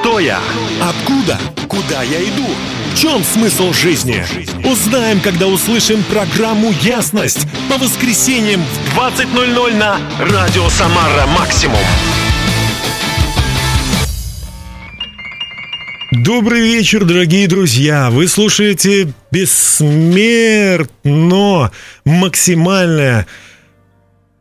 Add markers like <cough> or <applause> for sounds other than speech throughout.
Кто я? Откуда? Куда я иду? В чем смысл жизни? Узнаем, когда услышим программу «Ясность» по воскресеньям в 20.00 на Радио Самара Максимум. Добрый вечер, дорогие друзья! Вы слушаете бессмертно максимальное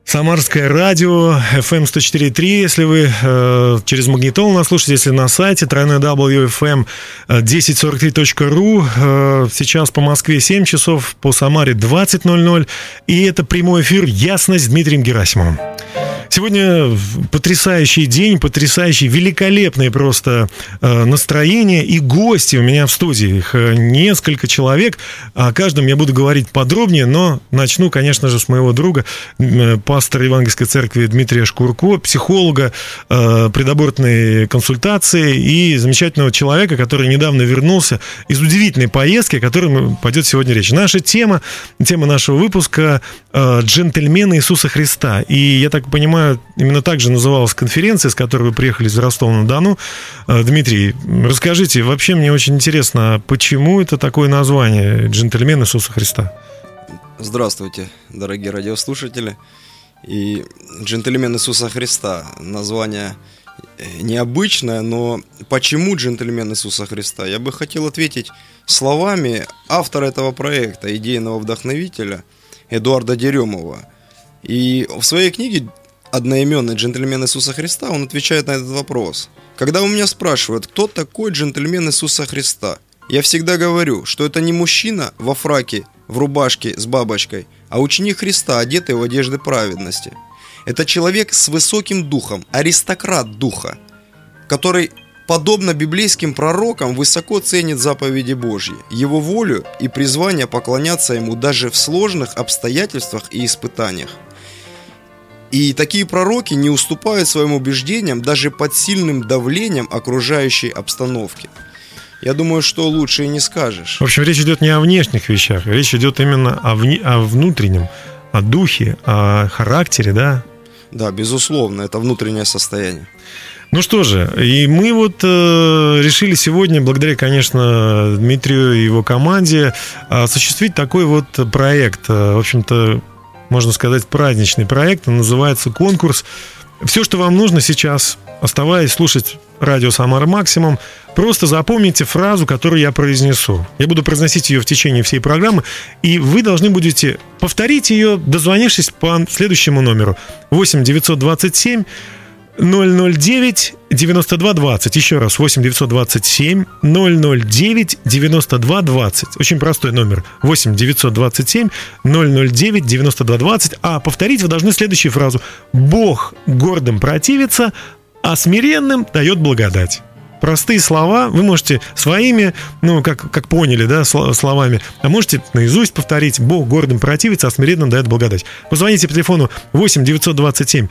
Самарское радио, FM 104.3, если вы э, через магнитол нас слушаете, если на сайте www.fm1043.ru. Э, сейчас по Москве 7 часов, по Самаре 20.00. И это прямой эфир «Ясность» с Дмитрием Герасимовым. Сегодня потрясающий день, потрясающий, великолепное просто э, настроение и гости у меня в студии. Их э, несколько человек. О каждом я буду говорить подробнее, но начну, конечно же, с моего друга, э, пастора Евангельской церкви Дмитрия Шкурко, психолога, предобортной консультации и замечательного человека, который недавно вернулся из удивительной поездки, о которой пойдет сегодня речь. Наша тема, тема нашего выпуска «Джентльмены Иисуса Христа». И я так понимаю, понимаю, именно так же называлась конференция, с которой вы приехали из Ростова-на-Дону. Э, Дмитрий, расскажите, вообще мне очень интересно, почему это такое название «Джентльмен Иисуса Христа»? Здравствуйте, дорогие радиослушатели. И «Джентльмен Иисуса Христа» название э, необычное, но почему «Джентльмен Иисуса Христа»? Я бы хотел ответить словами автора этого проекта, идейного вдохновителя Эдуарда Деремова. И в своей книге одноименный джентльмен Иисуса Христа, он отвечает на этот вопрос. Когда у меня спрашивают, кто такой джентльмен Иисуса Христа, я всегда говорю, что это не мужчина во фраке, в рубашке с бабочкой, а ученик Христа, одетый в одежды праведности. Это человек с высоким духом, аристократ духа, который, подобно библейским пророкам, высоко ценит заповеди Божьи, его волю и призвание поклоняться ему даже в сложных обстоятельствах и испытаниях. И такие пророки не уступают своим убеждениям даже под сильным давлением окружающей обстановки. Я думаю, что лучше и не скажешь. В общем, речь идет не о внешних вещах, речь идет именно о, вне, о внутреннем, о духе, о характере, да? Да, безусловно, это внутреннее состояние. Ну что же, и мы вот э, решили сегодня, благодаря, конечно, Дмитрию и его команде, осуществить такой вот проект. Э, в общем-то, можно сказать, праздничный проект. Он называется «Конкурс». Все, что вам нужно сейчас, оставаясь слушать радио «Самара Максимум», просто запомните фразу, которую я произнесу. Я буду произносить ее в течение всей программы, и вы должны будете повторить ее, дозвонившись по следующему номеру 8 927 009 9220. Еще раз, 8 927 009 9220. Очень простой номер. 8 927 009 9220. А повторить вы должны следующую фразу. Бог гордым противится, а смиренным дает благодать простые слова вы можете своими, ну, как, как поняли, да, словами, а можете наизусть повторить «Бог гордым противится, а смиренным дает благодать». Позвоните по телефону 8 927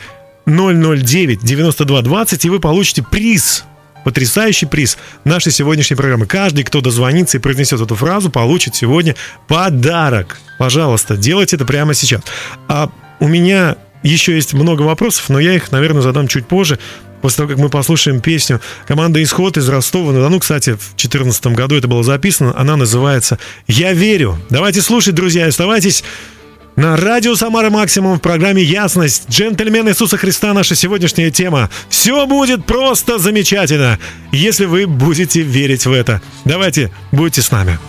009 92 20, и вы получите приз потрясающий приз нашей сегодняшней программы. Каждый, кто дозвонится и произнесет эту фразу, получит сегодня подарок. Пожалуйста, делайте это прямо сейчас. А у меня еще есть много вопросов, но я их, наверное, задам чуть позже, после того, как мы послушаем песню команды «Исход» из Ростова-на-Дону. Кстати, в 2014 году это было записано. Она называется «Я верю». Давайте слушать, друзья, оставайтесь на радио Самара Максимум в программе «Ясность». Джентльмен Иисуса Христа наша сегодняшняя тема. Все будет просто замечательно, если вы будете верить в это. Давайте, будьте с нами.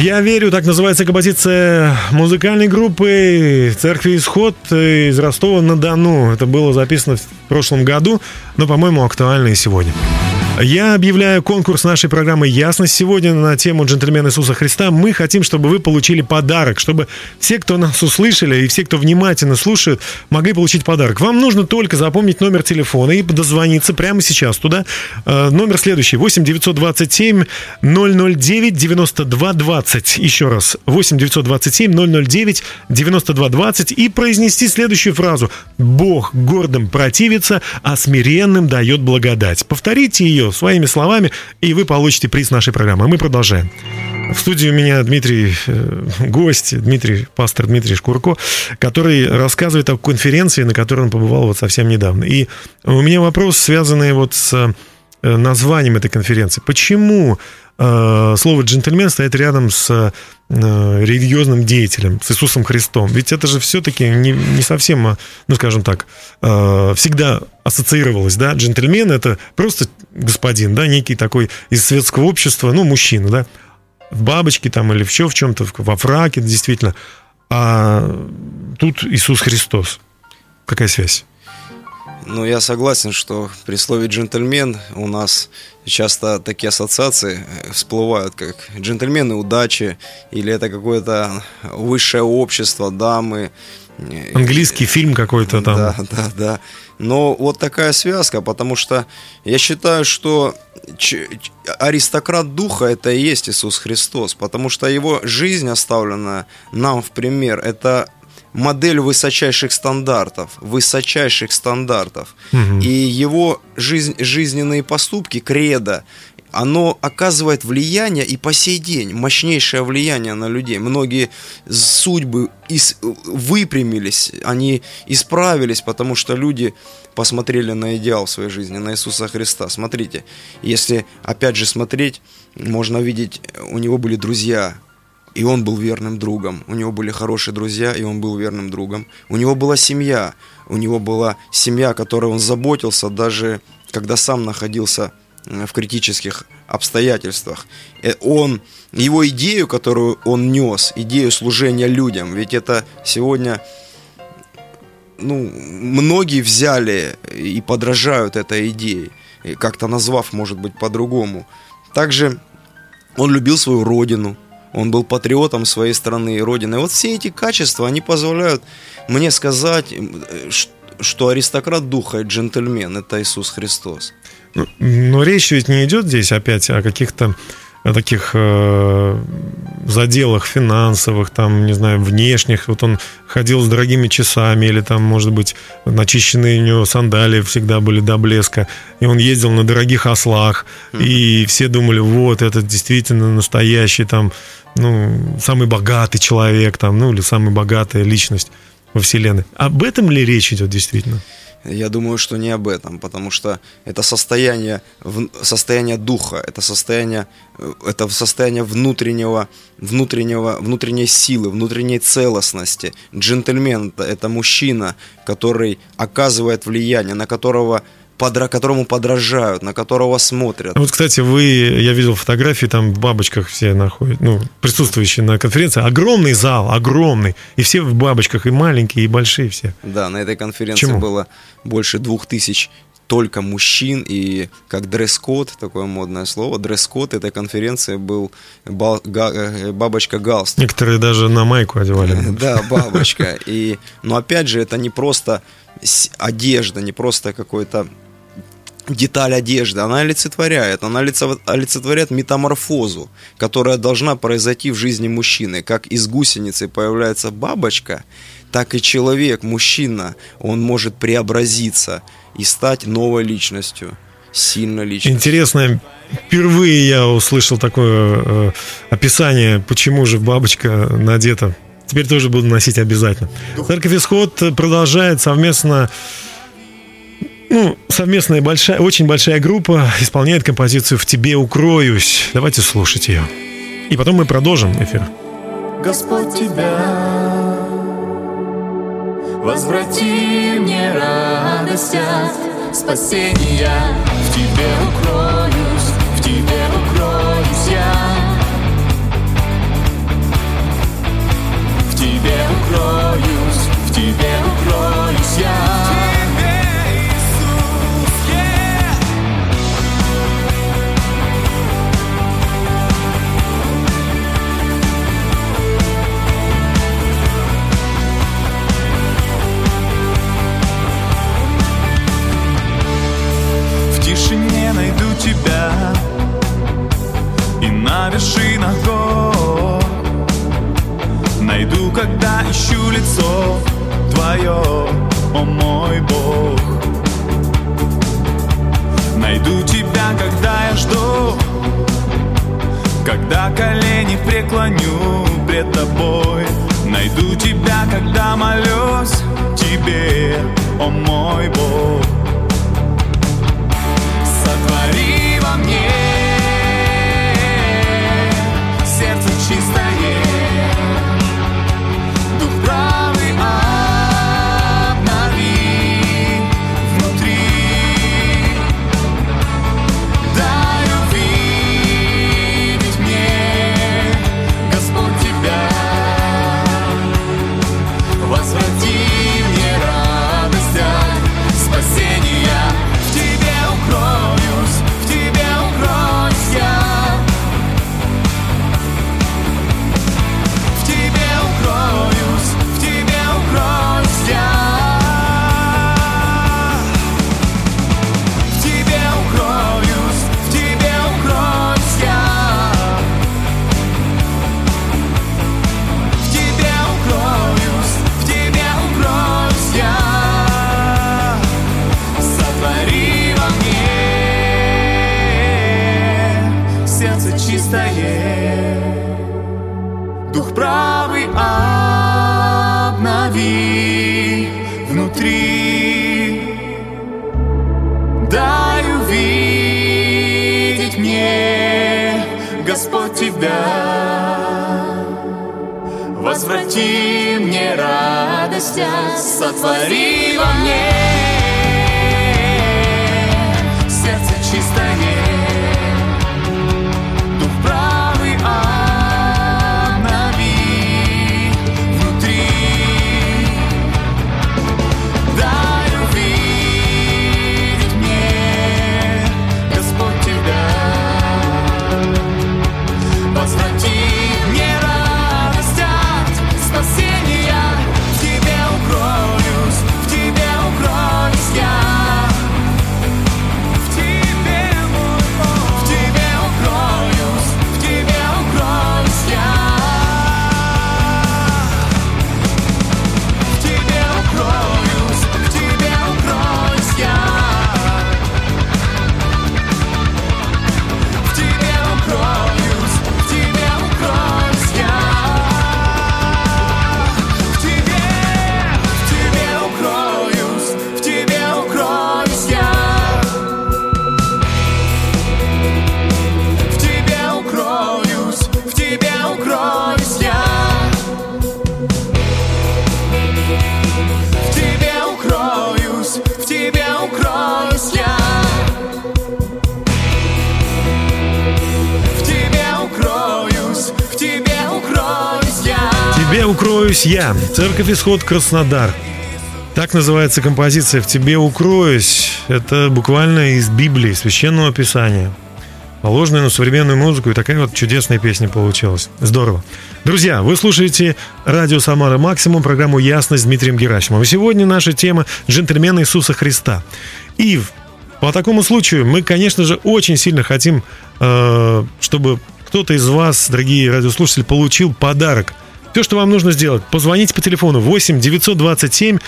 Я верю, так называется композиция музыкальной группы Церкви Исход из Ростова-на-Дону. Это было записано в прошлом году, но, по-моему, актуально и сегодня. Я объявляю конкурс нашей программы «Ясность». Сегодня на тему «Джентльмен Иисуса Христа» мы хотим, чтобы вы получили подарок, чтобы все, кто нас услышали и все, кто внимательно слушает, могли получить подарок. Вам нужно только запомнить номер телефона и дозвониться прямо сейчас туда. Э, номер следующий. 8 927 009 92 20. Еще раз. 8 927 009 92 20 и произнести следующую фразу. «Бог гордым противится, а смиренным дает благодать». Повторите ее своими словами, и вы получите приз нашей программы. Мы продолжаем. В студии у меня Дмитрий, э, гость, Дмитрий, пастор Дмитрий Шкурко, который рассказывает о конференции, на которой он побывал вот совсем недавно. И у меня вопрос, связанный вот с э, названием этой конференции. Почему слово джентльмен стоит рядом с Э, религиозным деятелем, с Иисусом Христом. Ведь это же все-таки не, не совсем, а, ну, скажем так, э, всегда ассоциировалось, да, джентльмен это просто господин, да, некий такой из светского общества, ну, мужчина, да, в бабочке там или еще в чем-то, во фраке, действительно. А тут Иисус Христос. Какая связь? Ну, я согласен, что при слове «джентльмен» у нас часто такие ассоциации э, всплывают, как джентльмены удачи, или это какое-то высшее общество, дамы. Английский фильм какой-то там. Да, <laughs> да, да. Но вот такая связка, потому что я считаю, что аристократ духа это и есть Иисус Христос, потому что его жизнь, оставленная нам в пример, это модель высочайших стандартов, высочайших стандартов. Угу. И его жизнь, жизненные поступки, кредо, оно оказывает влияние и по сей день, мощнейшее влияние на людей. Многие судьбы из, выпрямились, они исправились, потому что люди посмотрели на идеал в своей жизни, на Иисуса Христа. Смотрите, если опять же смотреть, можно видеть, у него были друзья, и он был верным другом. У него были хорошие друзья, и он был верным другом. У него была семья. У него была семья, о которой он заботился, даже когда сам находился э, в критических обстоятельствах. Э, он, его идею, которую он нес, идею служения людям, ведь это сегодня ну, многие взяли и подражают этой идее, как-то назвав, может быть, по-другому. Также он любил свою родину, он был патриотом своей страны и родины. Вот все эти качества, они позволяют мне сказать, что аристократ духа и джентльмен – это Иисус Христос. Ну, но речь ведь не идет здесь опять о каких-то о таких э, заделах финансовых, там, не знаю, внешних. Вот он ходил с дорогими часами, или там, может быть, начищенные у него сандалии всегда были до блеска. И он ездил на дорогих ослах. Mm-hmm. И все думали, вот, это действительно настоящий там ну, самый богатый человек, там, ну, или самая богатая личность во Вселенной. Об этом ли речь идет действительно? Я думаю, что не об этом, потому что это состояние, состояние духа, это состояние, это состояние внутреннего, внутреннего, внутренней силы, внутренней целостности. Джентльмен – это мужчина, который оказывает влияние, на которого подра, которому подражают, на которого смотрят. Вот, кстати, вы, я видел фотографии, там в бабочках все находят, ну, присутствующие на конференции. Огромный зал, огромный. И все в бабочках, и маленькие, и большие все. Да, на этой конференции Чему? было больше двух тысяч только мужчин, и как дресс-код, такое модное слово, дресс-код этой конференции был э, бабочка галстук. Некоторые даже на майку одевали. <laughs> Да, бабочка. И, но опять же, это не просто одежда, не просто какой-то деталь одежды, она олицетворяет, она олицетворяет метаморфозу, которая должна произойти в жизни мужчины. Как из гусеницы появляется бабочка, так и человек, мужчина, он может преобразиться и стать новой личностью, сильной личностью. Интересно, впервые я услышал такое э, описание, почему же бабочка надета. Теперь тоже буду носить обязательно. Церковь Исход продолжает совместно ну, совместная большая, очень большая группа исполняет композицию «В тебе укроюсь». Давайте слушать ее. И потом мы продолжим эфир. Господь тебя Возврати мне радость спасения В тебе укроюсь, в тебе укроюсь я укроюсь, в тебе укроюсь я. Тишине найду тебя. И на вершинах гор Найду, когда ищу лицо Твое, о мой Бог. Найду тебя, когда я жду. Когда колени преклоню пред тобой. Найду тебя, когда молюсь тебе, о мой Бог Тебя. Возврати мне радость, от, сотвори во мне Тебе укроюсь, в Тебе укроюсь я. «Тебе укроюсь я». Церковь Исход Краснодар. Так называется композиция «В тебе укроюсь». Это буквально из Библии, Священного Писания. Положенная на современную музыку, и такая вот чудесная песня получилась. Здорово. Друзья, вы слушаете радио «Самара Максимум», программу «Ясность» с Дмитрием Герасимовым. Сегодня наша тема «Джентльмены Иисуса Христа». И по такому случаю мы, конечно же, очень сильно хотим, э, чтобы кто-то из вас, дорогие радиослушатели, получил подарок. Все, что вам нужно сделать, позвоните по телефону 8 927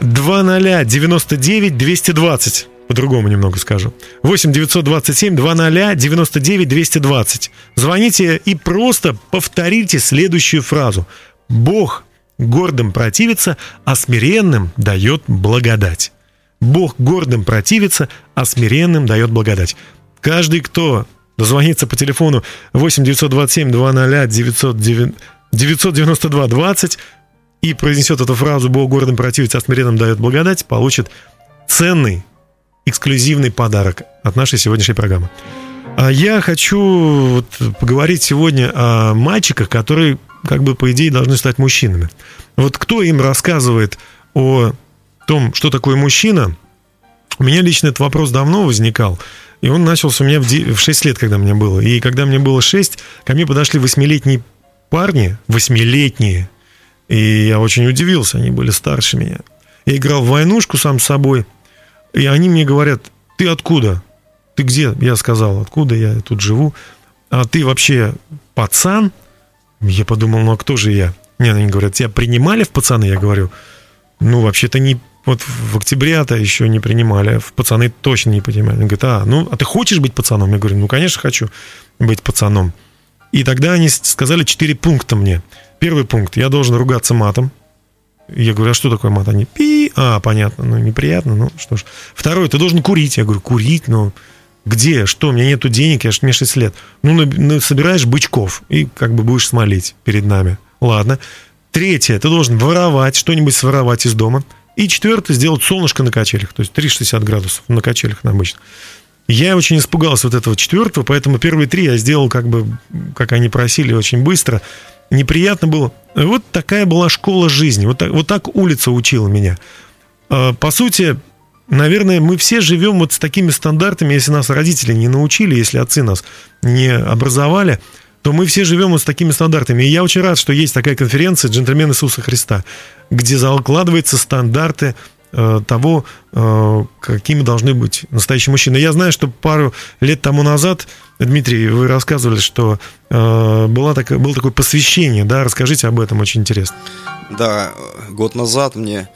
20 99 220. По-другому немного скажу. 8 927 20 99 220. Звоните и просто повторите следующую фразу. Бог гордым противится, а смиренным дает благодать. Бог гордым противится, а смиренным дает благодать. Каждый, кто дозвонится по телефону 8 927 20 992 20 и произнесет эту фразу «Бог гордым противится, а смиренным дает благодать», получит ценный, эксклюзивный подарок от нашей сегодняшней программы. А я хочу вот поговорить сегодня о мальчиках, которые как бы, по идее, должны стать мужчинами. Вот кто им рассказывает о том, что такое мужчина, у меня лично этот вопрос давно возникал. И он начался у меня в, 9, в 6 лет, когда мне было. И когда мне было 6, ко мне подошли восьмилетние парни, восьмилетние. И я очень удивился, они были старше меня. Я играл в войнушку сам с собой. И они мне говорят, ты откуда? Ты где? Я сказал, откуда я тут живу. А ты вообще пацан? Я подумал, ну а кто же я? Нет, они говорят, тебя принимали в пацаны? Я говорю, ну вообще-то не вот в октябре-то еще не принимали, а в пацаны точно не принимали. Они говорят, а, ну, а ты хочешь быть пацаном? Я говорю, ну, конечно, хочу быть пацаном. И тогда они сказали четыре пункта мне. Первый пункт, я должен ругаться матом. Я говорю, а что такое мат? Они, пи, а, понятно, ну, неприятно, ну, что ж. Второй, ты должен курить. Я говорю, курить, ну, где, что, у меня нету денег, я ж мне 6 лет. Ну, ну, собираешь бычков и как бы будешь смолить перед нами. Ладно. Третье, ты должен воровать, что-нибудь своровать из дома. И четвертое, сделать солнышко на качелях, то есть 360 градусов на качелях на обычно. Я очень испугался вот этого четвертого, поэтому первые три я сделал как бы, как они просили, очень быстро. Неприятно было. Вот такая была школа жизни. Вот так, вот так улица учила меня. А, по сути, наверное, мы все живем вот с такими стандартами, если нас родители не научили, если отцы нас не образовали – то мы все живем вот с такими стандартами. И я очень рад, что есть такая конференция «Джентльмен Иисуса Христа», где закладываются стандарты того, э, какими должны быть настоящие мужчины. Я знаю, что пару лет тому назад, Дмитрий, вы рассказывали, что э, было, так, было такое посвящение, да, расскажите об этом, очень интересно. Да, год назад мне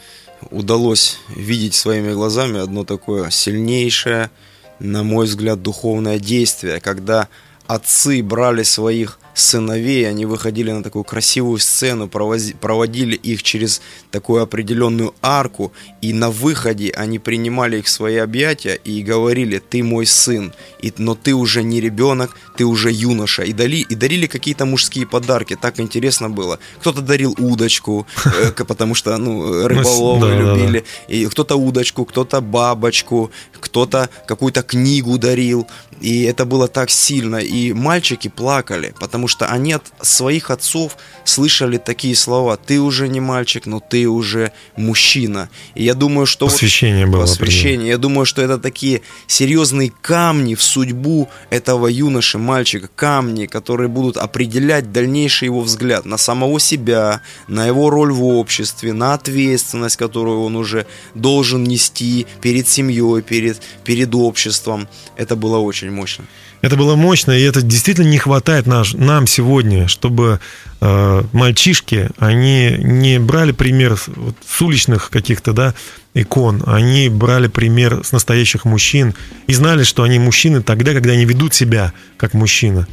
удалось видеть своими глазами одно такое сильнейшее, на мой взгляд, духовное действие, когда отцы брали своих сыновей, они выходили на такую красивую сцену, проводили их через такую определенную арку, и на выходе они принимали их в свои объятия и говорили, ты мой сын, и, но ты уже не ребенок, ты уже юноша, и, дали, и дарили какие-то мужские подарки, так интересно было. Кто-то дарил удочку, э, потому что ну, рыболовы любили, и кто-то удочку, кто-то бабочку, кто-то какую-то книгу дарил, и это было так сильно, и мальчики плакали, потому что они от своих отцов слышали такие слова: "Ты уже не мальчик, но ты уже мужчина". И я думаю, что посвящение вот, было. Посвящение. Я думаю, что это такие серьезные камни в судьбу этого юноши, мальчика, камни, которые будут определять дальнейший его взгляд на самого себя, на его роль в обществе, на ответственность, которую он уже должен нести перед семьей, перед перед обществом. Это было очень мощно. Это было мощно, и это действительно не хватает наш, нам сегодня, чтобы э, мальчишки, они не брали пример вот, с уличных каких-то, да, икон, они брали пример с настоящих мужчин и знали, что они мужчины тогда, когда они ведут себя как мужчина.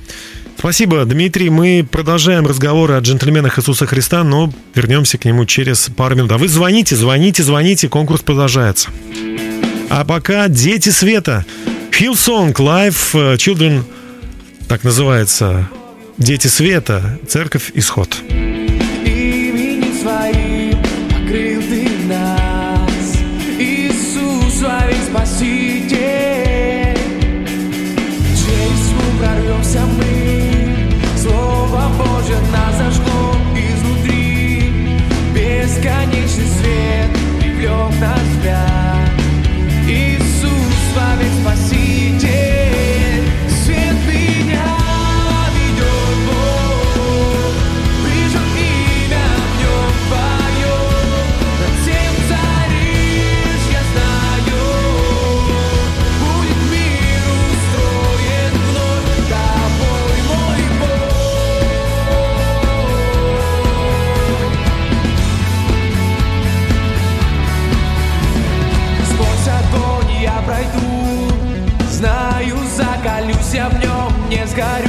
Спасибо, Дмитрий. Мы продолжаем разговоры о джентльменах Иисуса Христа, но вернемся к нему через пару минут. А вы звоните, звоните, звоните, конкурс продолжается. А пока «Дети света». Hillsong Live э, Children, так называется, Дети Света, Церковь Исход. Именем своим sky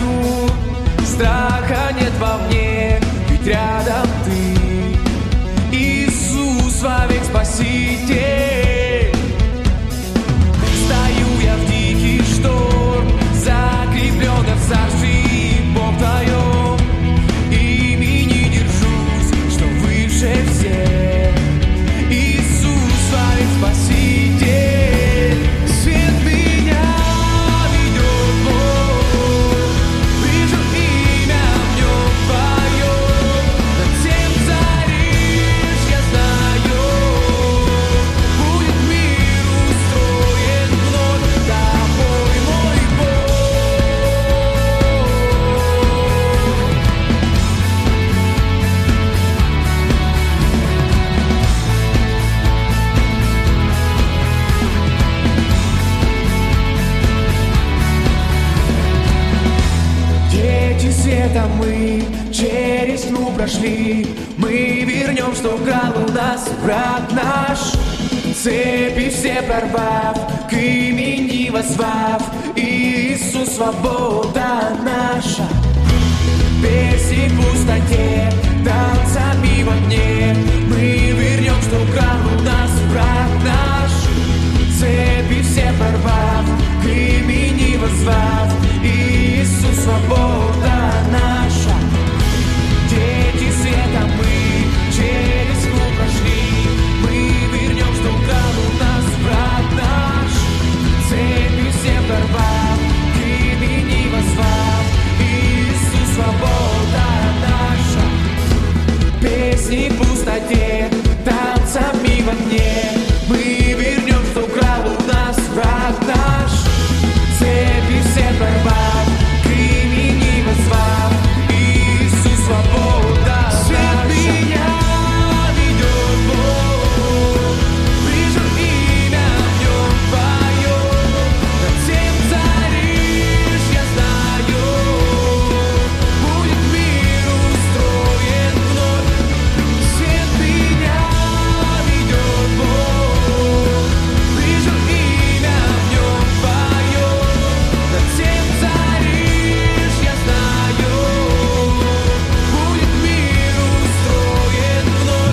Песни в пустоте, танцами во дне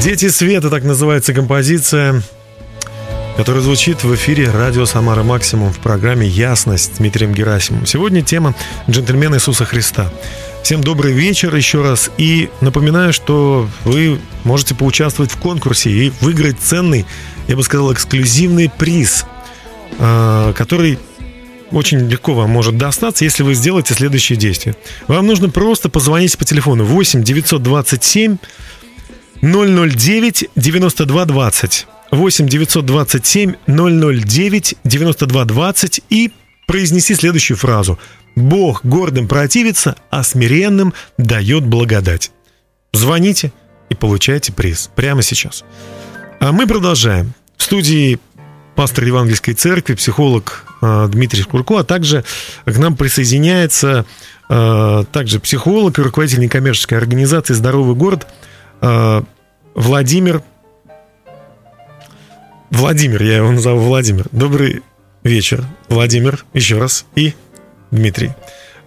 Дети света, так называется композиция, которая звучит в эфире радио Самара Максимум в программе Ясность с Дмитрием Герасимовым. Сегодня тема джентльмена Иисуса Христа. Всем добрый вечер еще раз. И напоминаю, что вы можете поучаствовать в конкурсе и выиграть ценный, я бы сказал, эксклюзивный приз, а, который очень легко вам может достаться, если вы сделаете следующие действия. Вам нужно просто позвонить по телефону 8 927 009 9220 8 927 009 9220 и произнеси следующую фразу. Бог гордым противится, а смиренным дает благодать. Звоните и получайте приз прямо сейчас. А мы продолжаем. В студии пастор Евангельской церкви, психолог э, Дмитрий Шкурко, а также к нам присоединяется э, также психолог и руководитель некоммерческой организации «Здоровый город» э, Владимир Владимир, я его назову Владимир. Добрый вечер, Владимир, еще раз, и Дмитрий.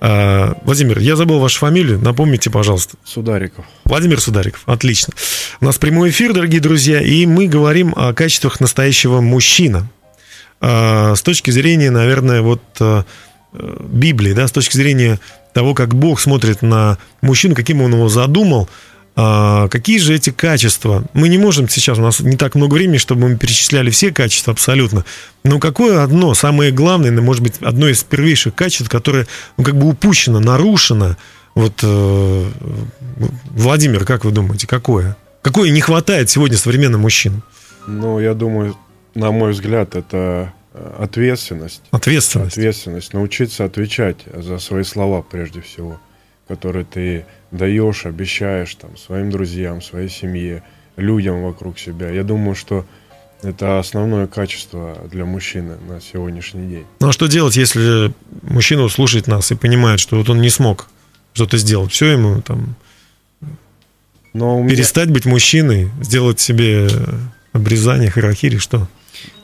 А, Владимир, я забыл вашу фамилию, напомните, пожалуйста. Судариков. Владимир Судариков, отлично. У нас прямой эфир, дорогие друзья, и мы говорим о качествах настоящего мужчина. А, С точки зрения, наверное, вот а, э, Библии, да, с точки зрения того, как Бог смотрит на мужчину, каким он его задумал, а, какие же эти качества? Мы не можем сейчас, у нас не так много времени, чтобы мы перечисляли все качества абсолютно. Но какое одно, самое главное, ну, может быть, одно из первейших качеств, которое ну, как бы упущено, нарушено? Вот, э, Владимир, как вы думаете, какое? Какое не хватает сегодня современным мужчинам? Ну, я думаю, на мой взгляд, это э, ответственность. Ответственность. Ответственность. Научиться отвечать за свои слова прежде всего, которые ты даешь, обещаешь там, своим друзьям, своей семье, людям вокруг себя. Я думаю, что это основное качество для мужчины на сегодняшний день. Ну а что делать, если мужчина слушает нас и понимает, что вот он не смог что-то сделать? Все ему там Но меня- перестать быть мужчиной, сделать себе обрезание, харахири, что?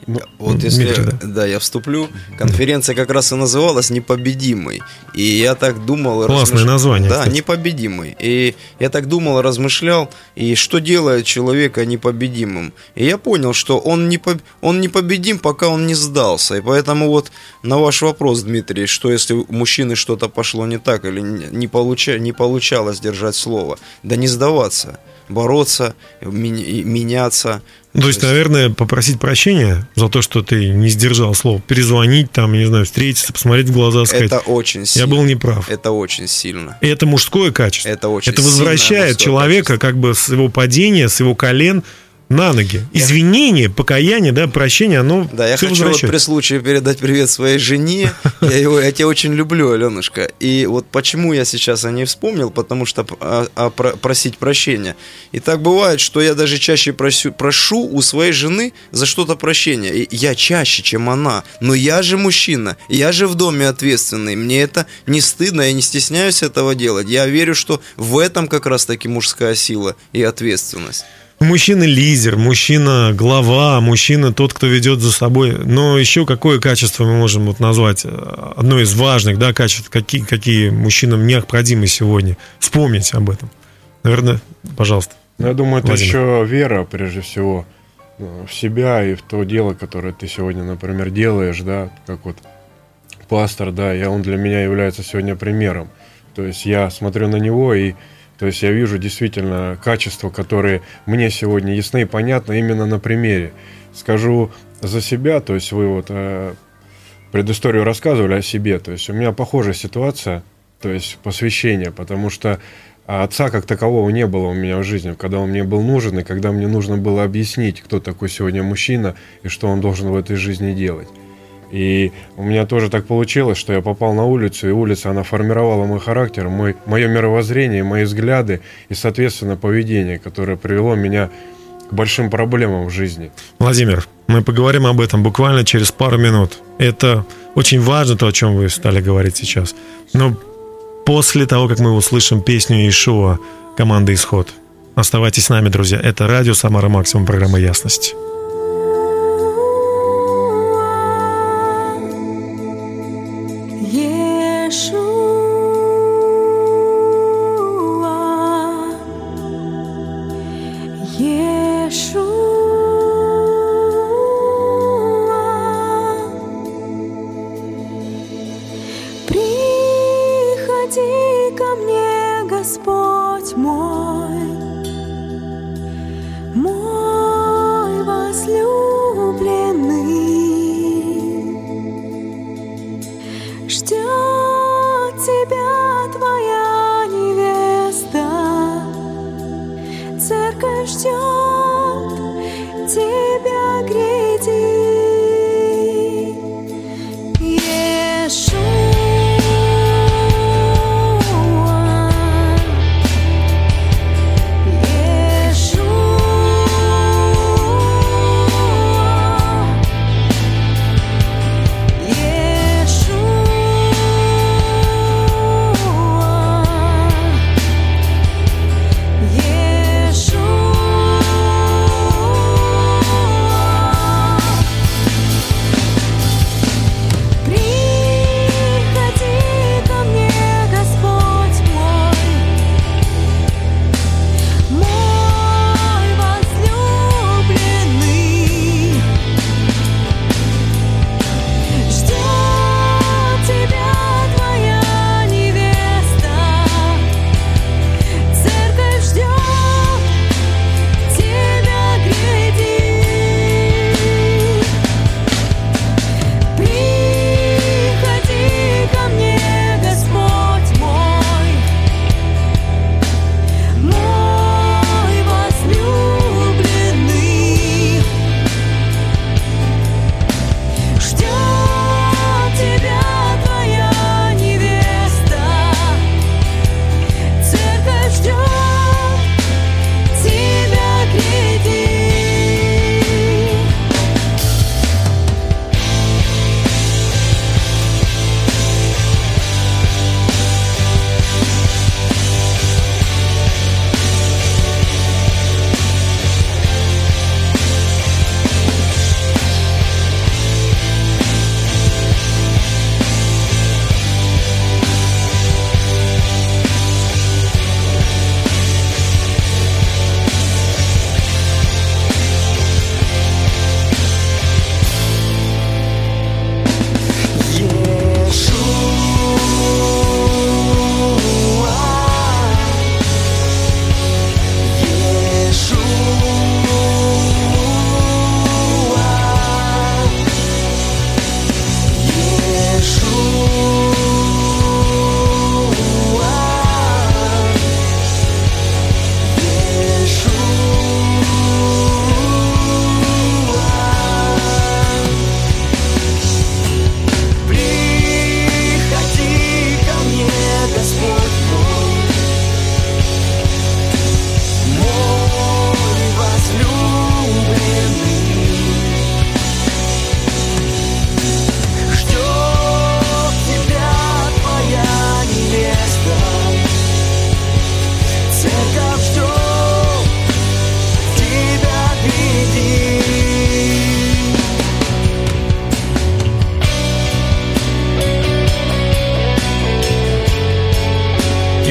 Ну, Вот если, да. да. я вступлю, конференция как раз и называлась «Непобедимый». И я так думал... Классное размыш- название, Да, кстати. «Непобедимый». И я так думал, размышлял, и что делает человека непобедимым. И я понял, что он, не поб- он непобедим, пока он не сдался. И поэтому вот на ваш вопрос, Дмитрий, что если у мужчины что-то пошло не так, или не, не получа- не получалось держать слово, да не сдаваться, бороться, меняться. Ну, то есть, наверное, попросить прощения за то, что ты не сдержал слово, перезвонить там, не знаю, встретиться, посмотреть в глаза, сказать, Это очень сильно. я был неправ. Это очень сильно. И это мужское качество. Это очень Это возвращает человека качество. как бы с его падения, с его колен на ноги. Извинение, покаяние, да, прощение, оно Да, я хочу вот при случае передать привет своей жене. <laughs> Я, его, я тебя очень люблю, Аленушка. И вот почему я сейчас о ней вспомнил, потому что а, а, про- просить прощения. И так бывает, что я даже чаще просю, прошу у своей жены за что-то прощения. И я чаще, чем она. Но я же мужчина, я же в доме ответственный. Мне это не стыдно, я не стесняюсь этого делать. Я верю, что в этом как раз таки мужская сила и ответственность. Мужчина лидер, мужчина глава, мужчина тот, кто ведет за собой. Но еще какое качество мы можем вот назвать? э, Одно из важных да, качеств, какие, какие мужчинам необходимы сегодня. Вспомнить об этом. Наверное, пожалуйста. Ну, я думаю, это Владимир. еще вера, прежде всего, э, в себя и в то дело, которое ты сегодня, например, делаешь, да, как вот пастор, да, и он для меня является сегодня примером. То есть я смотрю на него и то есть я вижу действительно качества, которые мне сегодня ясны и понятны именно на примере. Скажу за себя, то есть вы вот э, предысторию рассказывали о себе, то есть у меня похожая ситуация, то есть посвящение, потому что а отца как такового не было у меня в жизни, когда он мне был нужен, и когда мне нужно было объяснить, кто такой сегодня мужчина и что он должен в этой жизни делать. И у меня тоже так получилось, что я попал на улицу, и улица, она формировала мой характер, мой, мое мировоззрение, мои взгляды и, соответственно, поведение, которое привело меня к большим проблемам в жизни. Владимир, мы поговорим об этом буквально через пару минут. Это очень важно, то, о чем вы стали говорить сейчас. Но после того, как мы услышим песню Ишуа команды «Исход». Оставайтесь с нами, друзья. Это радио «Самара Максимум», программа «Ясность».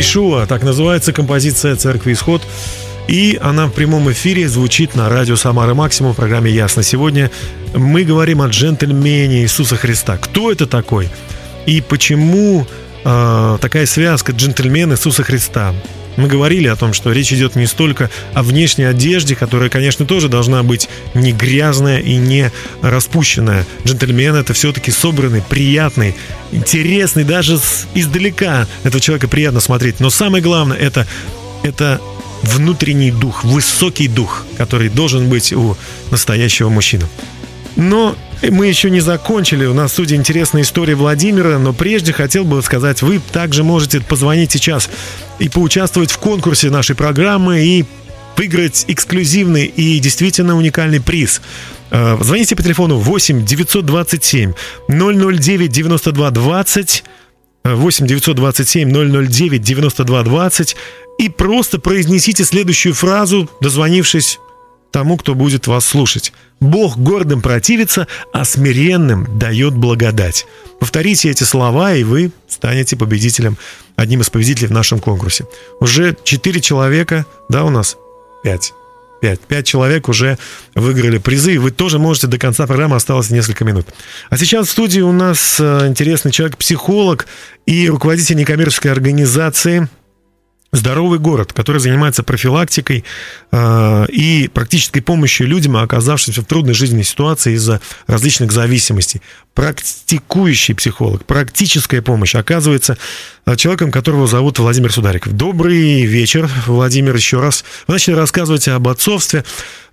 Ишуа, так называется композиция церкви Исход. И она в прямом эфире звучит на радио Самары Максимум в программе «Ясно». Сегодня мы говорим о джентльмене Иисуса Христа. Кто это такой? И почему э, такая связка джентльмен Иисуса Христа? Мы говорили о том, что речь идет не столько о внешней одежде, которая, конечно, тоже должна быть не грязная и не распущенная. Джентльмен это все-таки собранный, приятный, интересный, даже издалека этого человека приятно смотреть. Но самое главное это, это внутренний дух, высокий дух, который должен быть у настоящего мужчины. Но мы еще не закончили. У нас студии интересная история Владимира, но прежде хотел бы сказать, вы также можете позвонить сейчас и поучаствовать в конкурсе нашей программы и выиграть эксклюзивный и действительно уникальный приз. Э, звоните по телефону 8 927 009 92 20 8 927 009 92 20 и просто произнесите следующую фразу, дозвонившись тому, кто будет вас слушать. Бог гордым противится, а смиренным дает благодать. Повторите эти слова, и вы станете победителем, одним из победителей в нашем конкурсе. Уже четыре человека, да, у нас? Пять. Пять. Пять человек уже выиграли призы, вы тоже можете до конца программы, осталось несколько минут. А сейчас в студии у нас э, интересный человек, психолог и руководитель некоммерческой организации здоровый город, который занимается профилактикой э, и практической помощью людям, оказавшимся в трудной жизненной ситуации из-за различных зависимостей. Практикующий психолог, практическая помощь оказывается человеком, которого зовут Владимир Судариков. Добрый вечер, Владимир, еще раз. Вы начали рассказывать об отцовстве.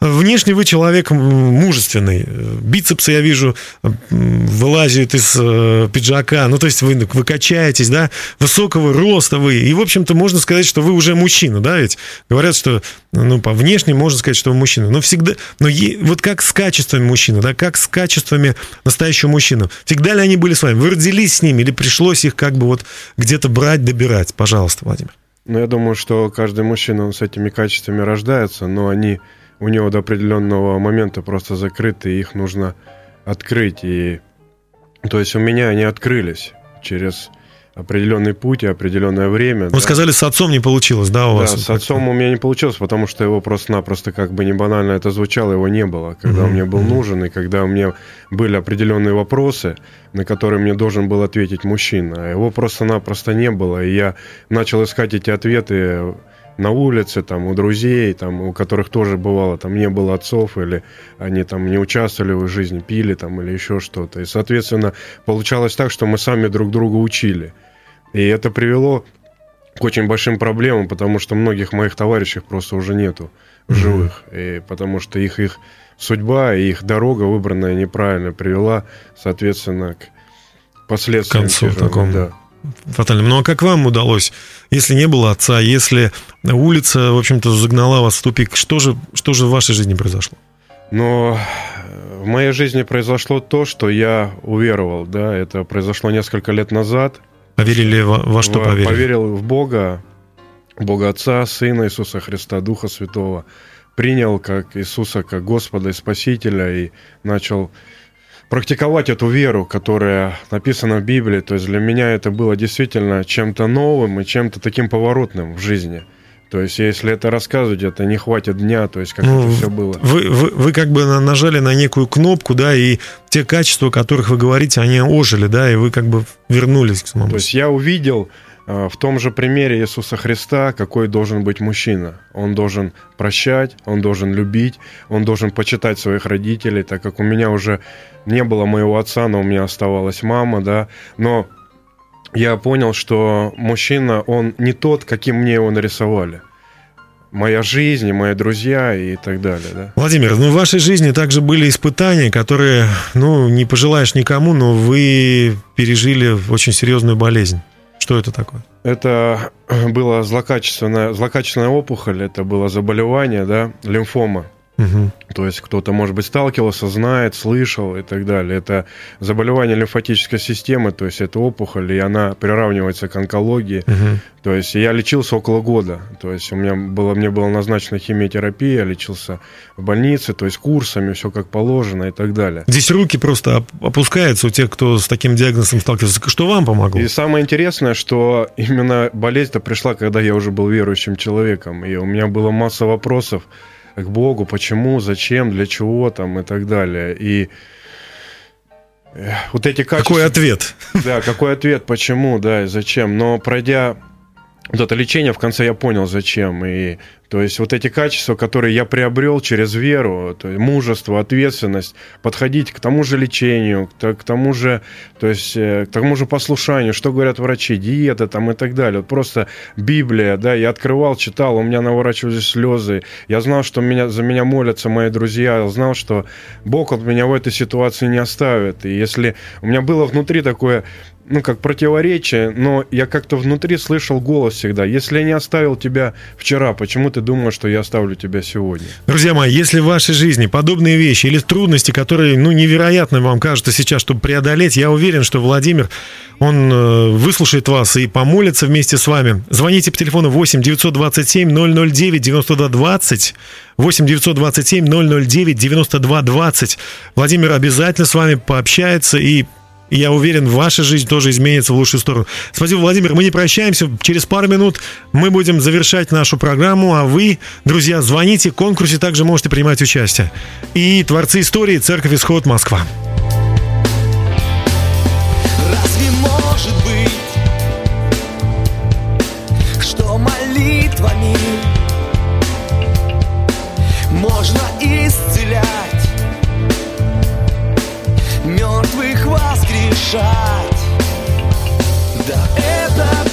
Внешне вы человек мужественный. Бицепсы, я вижу, вылазят из э, пиджака. Ну, то есть вы, вы качаетесь, да, высокого роста вы. И, в общем-то, можно сказать, что вы уже мужчина, да, ведь говорят, что, ну, по внешне можно сказать, что вы мужчина. Но всегда, но е, вот как с качествами мужчины, да, как с качествами настоящего мужчины. Всегда ли они были с вами? Вы родились с ними или пришлось их как бы вот где-то брать, добирать? Пожалуйста, Владимир. Ну, я думаю, что каждый мужчина, он с этими качествами рождается, но они у него до определенного момента просто закрыты, и их нужно открыть. И, то есть у меня они открылись через определенный путь и определенное время. Вы да. сказали, с отцом не получилось, да, у да, вас? с отцом у меня не получилось, потому что его просто-напросто, как бы не банально это звучало, его не было. Когда mm-hmm. он мне был нужен, и когда у меня были определенные вопросы, на которые мне должен был ответить мужчина. А его просто-напросто не было, и я начал искать эти ответы на улице, там, у друзей, там, у которых тоже бывало, там, не было отцов, или они там не участвовали в жизни, пили там, или еще что-то. И, соответственно, получалось так, что мы сами друг друга учили. И это привело к очень большим проблемам, потому что многих моих товарищей просто уже нету в живых. И потому что их, их судьба и их дорога, выбранная неправильно, привела, соответственно, к последствиям. К концу такому. Да фатальным. Ну а как вам удалось, если не было отца, если улица, в общем-то, загнала вас в тупик, что же, что же в вашей жизни произошло? Но в моей жизни произошло то, что я уверовал, да, это произошло несколько лет назад. Поверили во, во что поверили? Поверил в Бога, Бога Отца, Сына Иисуса Христа, Духа Святого. Принял как Иисуса, как Господа и Спасителя и начал практиковать эту веру, которая написана в Библии. То есть для меня это было действительно чем-то новым и чем-то таким поворотным в жизни. То есть, если это рассказывать, это не хватит дня, то есть, как ну, это все было. Вы, вы, вы как бы нажали на некую кнопку, да, и те качества, о которых вы говорите, они ожили, да, и вы как бы вернулись к самому. То есть, я увидел в том же примере Иисуса Христа, какой должен быть мужчина. Он должен прощать, он должен любить, он должен почитать своих родителей, так как у меня уже не было моего отца, но у меня оставалась мама, да. Но я понял, что мужчина, он не тот, каким мне его нарисовали моя жизнь, мои друзья и так далее. Да? Владимир, ну в вашей жизни также были испытания, которые, ну, не пожелаешь никому, но вы пережили очень серьезную болезнь. Что это такое? Это <clears throat> была злокачественная, злокачественная опухоль, это было заболевание, да, лимфома. Мгм. То есть кто-то, может быть, сталкивался, знает, слышал и так далее. Это заболевание лимфатической системы, то есть это опухоль, и она приравнивается к онкологии. Мгм. То есть я лечился около года. То есть у меня было, мне была назначена химиотерапия, я лечился в больнице, то есть курсами, все как положено и так далее. Здесь руки просто оп- опускаются у тех, кто с таким диагнозом сталкивается. Что вам помогло? И самое интересное, что именно болезнь-то пришла, когда я уже был верующим человеком. И у меня была масса вопросов к Богу, почему, зачем, для чего там и так далее. И э, вот эти качества... Какой ответ? Да, какой ответ, почему, да, и зачем. Но пройдя вот это лечение, в конце я понял, зачем. И то есть вот эти качества, которые я приобрел через веру, то есть мужество, ответственность, подходить к тому же лечению, к, то- к тому же, то есть э, к тому же послушанию, что говорят врачи, диета там и так далее. Вот просто Библия, да, я открывал, читал, у меня наворачивались слезы. Я знал, что меня, за меня молятся мои друзья, я знал, что Бог от меня в этой ситуации не оставит. И если у меня было внутри такое ну, как противоречие, но я как-то внутри слышал голос всегда. Если я не оставил тебя вчера, почему ты думаешь, что я оставлю тебя сегодня? Друзья мои, если в вашей жизни подобные вещи или трудности, которые, ну, невероятно вам кажется сейчас, чтобы преодолеть, я уверен, что Владимир, он э, выслушает вас и помолится вместе с вами. Звоните по телефону 8 927 009 92 20. 8 927 009 92 20. Владимир обязательно с вами пообщается и и я уверен, ваша жизнь тоже изменится в лучшую сторону. Спасибо, Владимир. Мы не прощаемся. Через пару минут мы будем завершать нашу программу, а вы, друзья, звоните. В конкурсе также можете принимать участие. И творцы истории Церковь Исход Москва. Разве может быть, воскрешать? Да это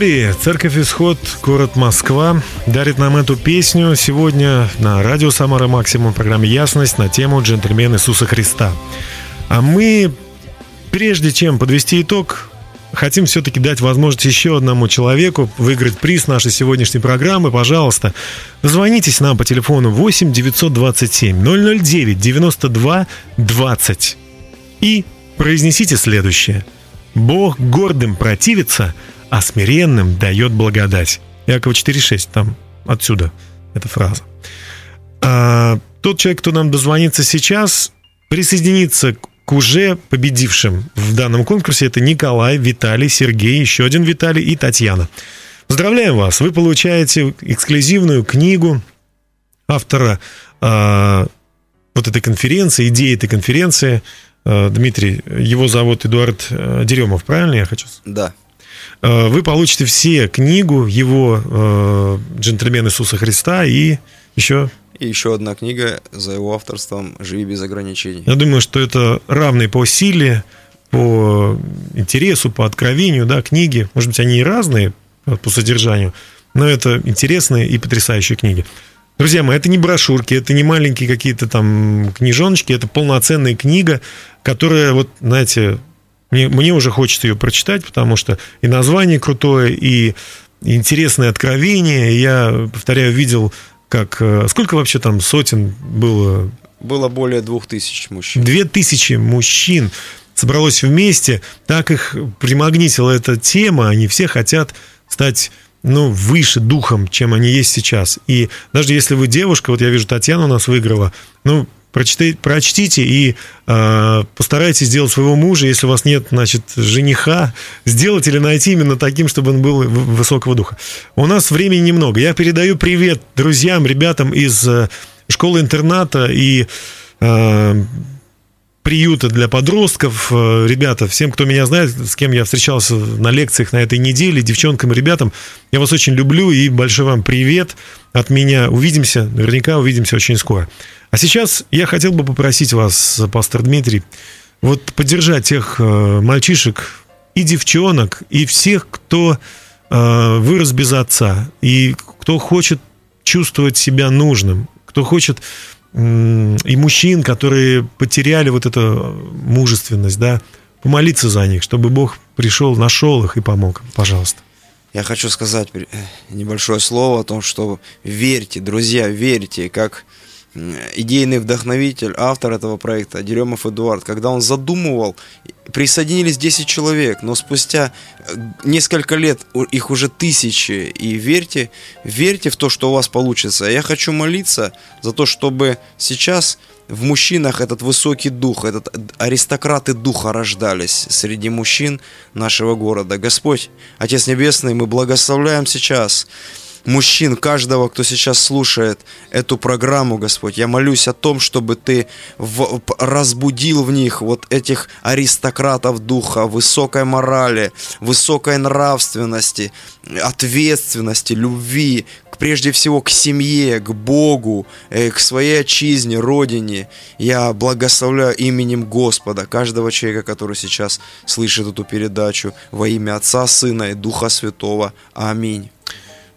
истории, Церковь Исход, город Москва, дарит нам эту песню сегодня на радио Самара Максимум программе «Ясность» на тему «Джентльмен Иисуса Христа». А мы, прежде чем подвести итог, хотим все-таки дать возможность еще одному человеку выиграть приз нашей сегодняшней программы. Пожалуйста, дозвонитесь нам по телефону 8 927 009 92 20 и произнесите следующее. Бог гордым противится, а смиренным дает благодать. Якова 4.6, там отсюда эта фраза. А, тот человек, кто нам дозвонится сейчас, присоединится к уже победившим в данном конкурсе. Это Николай, Виталий, Сергей, еще один Виталий и Татьяна. Поздравляем вас! Вы получаете эксклюзивную книгу автора а, вот этой конференции, идеи этой конференции. А, Дмитрий, его зовут Эдуард э, Деремов, правильно я хочу? Да. Э, Вы получите все книгу его э, «Джентльмен Иисуса Христа» и еще И еще одна книга за его авторством «Живи без ограничений». Я думаю, что это равные по силе, по интересу, по откровению, да, книги. Может быть, они и разные по содержанию, но это интересные и потрясающие книги. Друзья мои, это не брошюрки, это не маленькие какие-то там книжоночки, это полноценная книга, которая, вот, знаете, мне, мне уже хочется ее прочитать, потому что и название крутое, и интересное откровение. Я, повторяю, видел, как... э, Сколько вообще там сотен было Было более двух тысяч мужчин. Две тысячи мужчин собралось вместе, так их примагнитила эта тема, они все хотят стать ну, выше духом, чем они есть сейчас. И даже если вы девушка, вот я вижу, Татьяна у нас выиграла, ну, прочитайте, прочтите и э, постарайтесь сделать своего мужа, если у вас нет, значит, жениха, сделать или найти именно таким, чтобы он был высокого духа. У нас времени немного. Я передаю привет друзьям, ребятам из э, школы-интерната и э, приюта для подростков. Э, Ребята, всем, кто меня знает, с кем я встречался на лекциях на этой неделе, девчонкам и ребятам, я вас очень люблю и большой вам привет от меня. Увидимся, наверняка увидимся очень скоро. А сейчас я хотел бы попросить вас, пастор Дмитрий, вот поддержать тех э, мальчишек и девчонок, и всех, кто э, вырос без отца, и кто хочет чувствовать себя нужным, кто хочет и мужчин, которые потеряли вот эту мужественность, да, помолиться за них, чтобы Бог пришел, нашел их и помог. Пожалуйста. Я хочу сказать э, небольшое слово о том, что верьте, друзья, верьте, как идейный вдохновитель, автор этого проекта, Деремов Эдуард, когда он задумывал, присоединились 10 человек, но спустя э, несколько лет их уже тысячи, и верьте, верьте в то, что у вас получится. Я хочу молиться за то, чтобы сейчас в мужчинах этот высокий дух, этот аристократы духа рождались среди мужчин нашего города. Господь, Отец Небесный, мы благословляем сейчас мужчин, каждого, кто сейчас слушает эту программу, Господь. Я молюсь о том, чтобы Ты в- разбудил в них вот этих аристократов духа, высокой морали, высокой нравственности, ответственности, любви, к- прежде всего к семье, к Богу, э, к своей отчизне, родине. Я благословляю именем Господа каждого человека, который сейчас слышит эту передачу во имя Отца, Сына и Духа Святого. Аминь.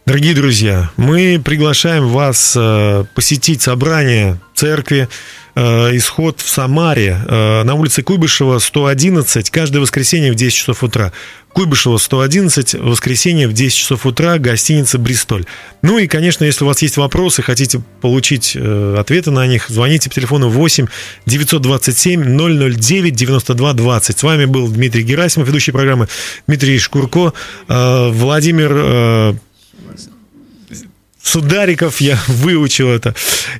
Дорогие друзья, мы приглашаем вас э, посетить собрание церкви э, исход в Самаре э, на улице Куйбышева 111 каждое воскресенье в 10 часов утра. Куйбышева 111, воскресенье в 10 часов утра, гостиница «Бристоль». Ну и, конечно, если у вас есть вопросы, хотите получить ответы на них, звоните по телефону 8 927 009 92 20. С вами был Дмитрий Герасимов, ведущий программы Дмитрий Шкурко, Владимир Судариков, я <laughs> выучил это.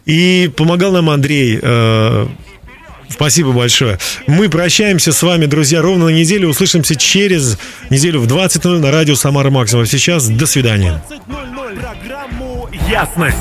И помогал нам Андрей. Э, Спасибо большое. Мы прощаемся с вами, друзья, ровно на неделю. Услышимся через неделю в 20.00 на радио Самара Максимум. Сейчас до свидания. Программу «Ясность».